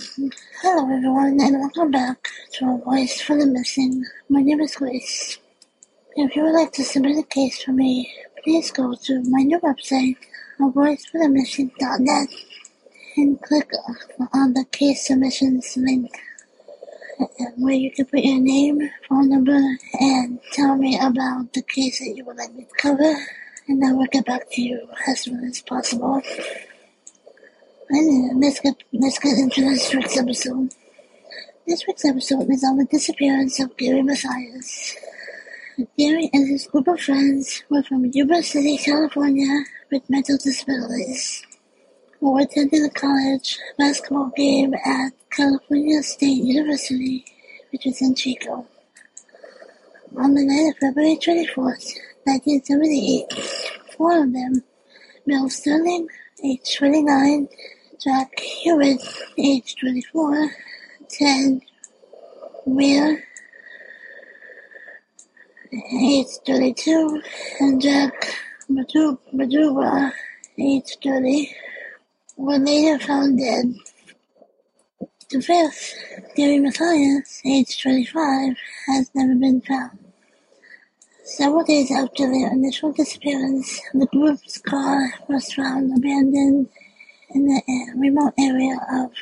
Hello everyone and welcome back to A Voice for the Missing. My name is Grace. If you would like to submit a case for me, please go to my new website, avoiceforthemissing.net and click on the case submissions link where you can put your name, phone number, and tell me about the case that you would like me to cover, and I will get back to you as soon as possible. Uh, and let's get let's get into this week's episode. This week's episode is on the disappearance of Gary Mathias. Gary and his group of friends were from Yuba City, California, with mental disabilities, who attended a college basketball game at California State University, which is in Chico. On the night of February 24th, 1978, four of them, Bill Sterling, age 29, Jack Huett, age 24, Ted Weir, age 32, and Jack Madruga, age 30, were later found dead. The fifth, Gary Mathias, age 25, has never been found. Several days after their initial disappearance, the group's car was found abandoned in the remote area of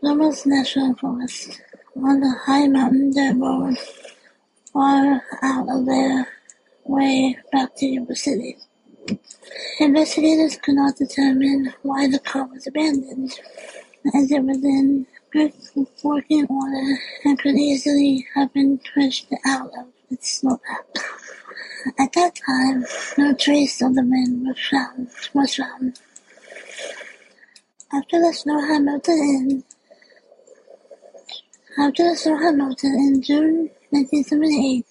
Plumas National Forest on the high mountain dirt road far out of their way back to Yuba City. Investigators could not determine why the car was abandoned, as it was in good working order and could easily have been pushed out of its snowpack. At that time, no trace of the men was found. Was found. After the snow had melted in, after the snow had melted in June 1978,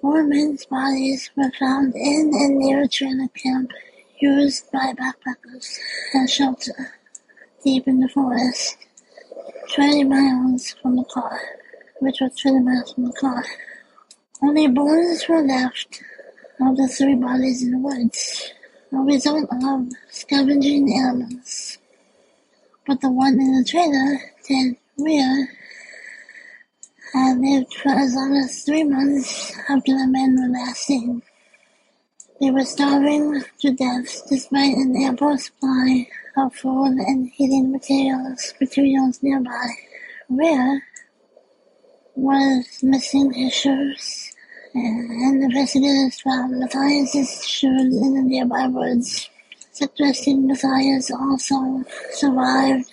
four men's bodies were found in and near a trailer camp used by backpackers as shelter, deep in the forest, 20 miles from the car, which was 20 miles from the car. Only bones were left of the three bodies in the woods, a result of scavenging animals. But the one in the trailer, Ted Weir, had lived for as long as three months after the men were last seen. They were starving to death despite an ample supply of food and heating materials materials nearby. Weir was missing his shoes and the investigators found Mathias's shoes in the nearby woods, suggesting Mathias also survived,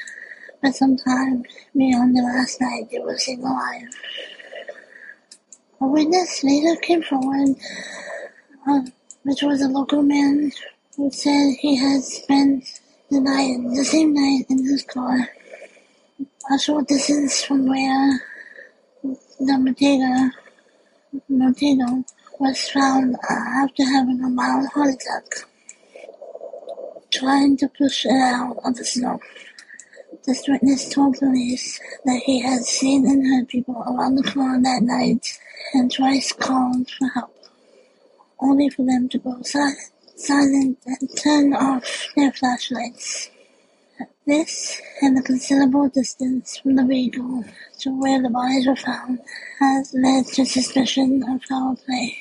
but sometime beyond the last night he was seen alive. A witness later came forward, uh, which was a local man who said he had spent the night, the same night in his car, a short distance from where the Montego Martino was found after having a mild heart attack, trying to push it out of the snow. This witness told police that he had seen and heard people around the car that night and twice called for help, only for them to go silent and turn off their flashlights. This, and the considerable distance from the vehicle to where the bodies were found, has led to suspicion of foul play.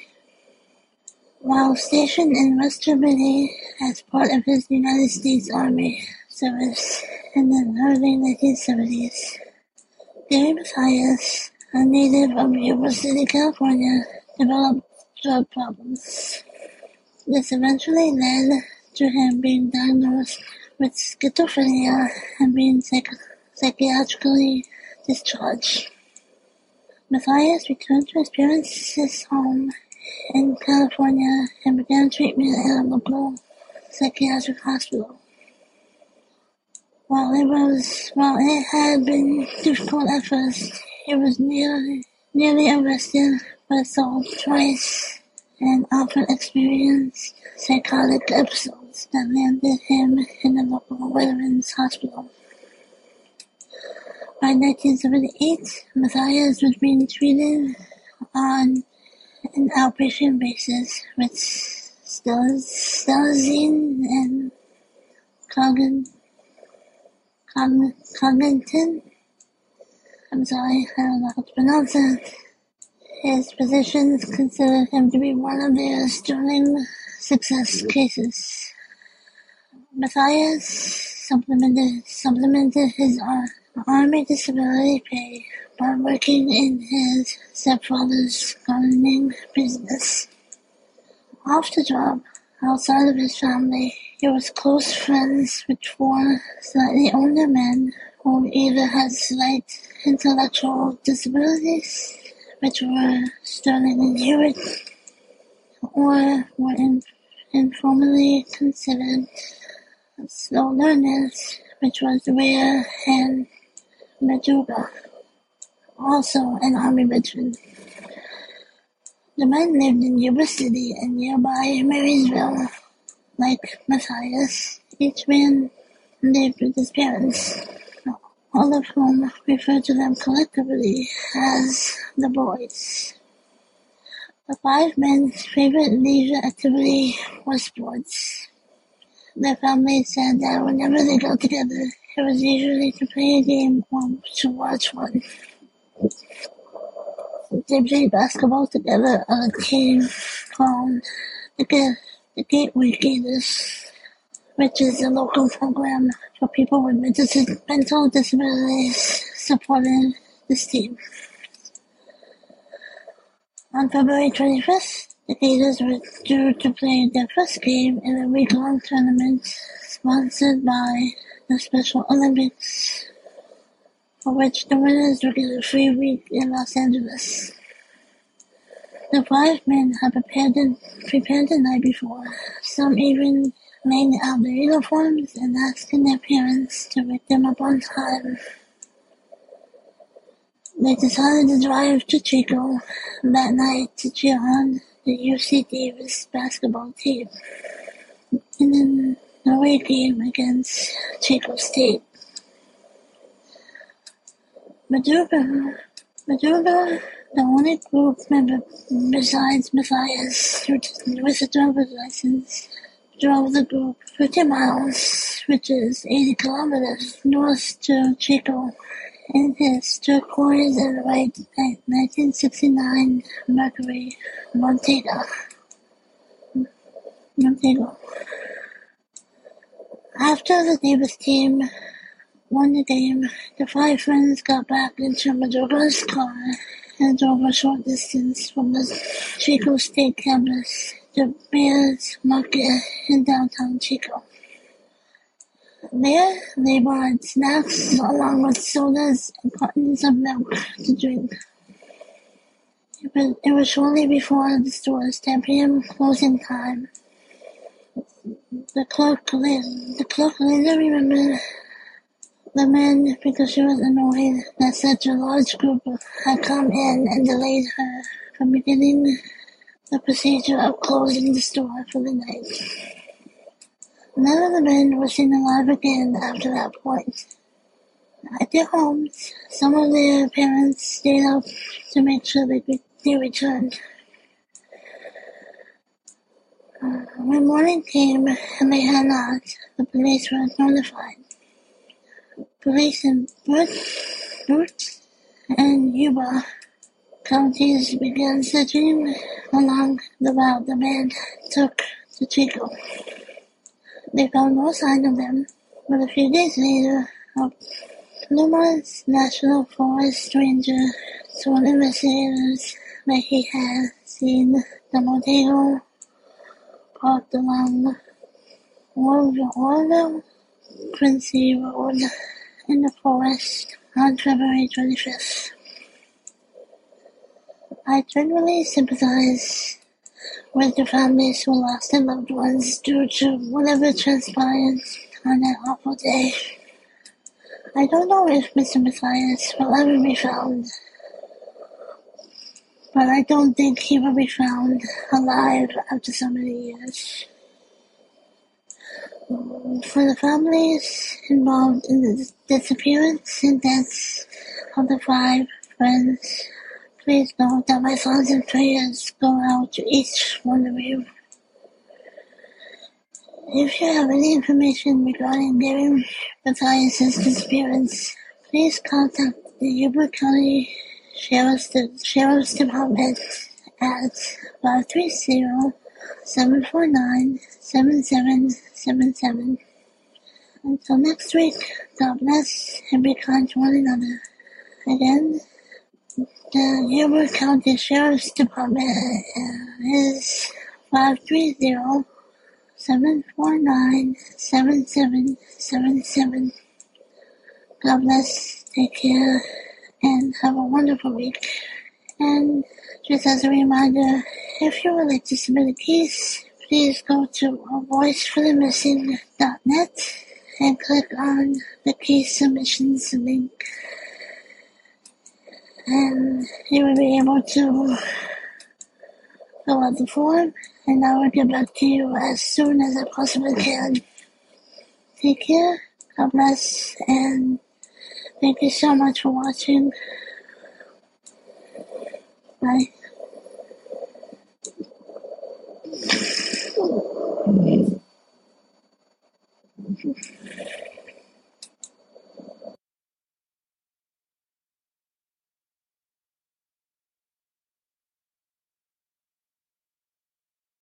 While stationed in West Germany as part of his United States Army service in the early 1970s, Gary Mathias, a native of Yuba City, California, developed drug problems. This eventually led to him being diagnosed with schizophrenia and being psych- psychiatrically discharged. Mathias returned to his parents' home in California and began treatment at a local psychiatric hospital. While it was while it had been difficult at first, he was nearly nearly arrested for assault twice and often experienced psychotic episodes that landed him in a local veterans hospital. By 1978, Mathias was being treated on an outpatient basis with Stelazine and Coggan, Cogn, Cogniton. I'm sorry, I don't know how to pronounce it. His physicians considered him to be one of their sterling success cases. Mathias supplemented, supplemented his army disability pay by working in his stepfather's gardening business. Off the job, outside of his family, he was close friends with four slightly older men who either had slight intellectual disabilities which were sterling inherit or were in, informally considered slow learners, which was rare and Madruga, also an army veteran. The men lived in Yuba City and nearby Marysville. Like Mathias, each man lived with his parents all of whom referred to them collectively as the boys. The five men's favorite leisure activity was sports. Their family said that whenever they got together, it was usually to play a game or to watch one. They played basketball together on a team called the, the Gateway Gators which is a local program for people with mental disabilities supporting this team. On February 25th, the were due to play their first game in a week-long tournament sponsored by the Special Olympics, for which the winners would get a free week in Los Angeles. The five men had prepared the, prepared the night before, some even laying out their uniforms and asking their parents to pick them up on time. They decided to drive to Chico that night to cheer on the UC Davis basketball team in an away game against Chico State. Madruga, Madruga, the only group member besides Mathias with a driver's license, drove the group fifty miles, which is eighty kilometers, north to Chico in his turquoise and white nineteen sixty-nine Mercury Montego. After the Davis team won the game, the five friends got back into Madruga's car and drove a short distance from the Chico State campus the Behr's Market in downtown Chico. There, they bought snacks along with sodas and cartons of milk to drink. It was, shortly before the store's 10 p.m. closing time. The clerk, the clerk later remembered the men because she was annoyed that such a large group had come in and delayed her from beginning the procedure of closing the store for the night. None of the men were seen alive again after that point. At their homes, some of their parents stayed up to make sure they, they returned. Uh, when morning came and they had not, the police were notified. Police in Butte and Yuba counties began searching along the route the band took to Chico. They found no sign of them, but a few days later, a Plumas National Forest ranger told investigators that he had seen the Montego parked along Oroville Quincy Road in the forest on February 25th. I generally sympathize with the families who lost their loved ones due to whatever transpired on that awful day. I don't know if Mr. Mathias will ever be found, but I don't think he will be found alive after so many years. For the families involved in the disappearance and deaths of the five friends Please know that my thoughts and prayers go out to each one of you. If you have any information regarding Gary Mathias's disappearance, please contact the Yuba County Sheriff's, Sheriff's Department at 530-749-7777. Until next week, God bless and be kind to one another. Again, the Yuba County Sheriff's Department is 530 749-7777. God bless, take care, and have a wonderful week. And just as a reminder, if you would like to submit a case, please go to voiceforthemissing.net and click on the case submissions link. And you will be able to fill out the form, and I will get back to you as soon as I possibly can. Take care, God bless, and thank you so much for watching. Bye.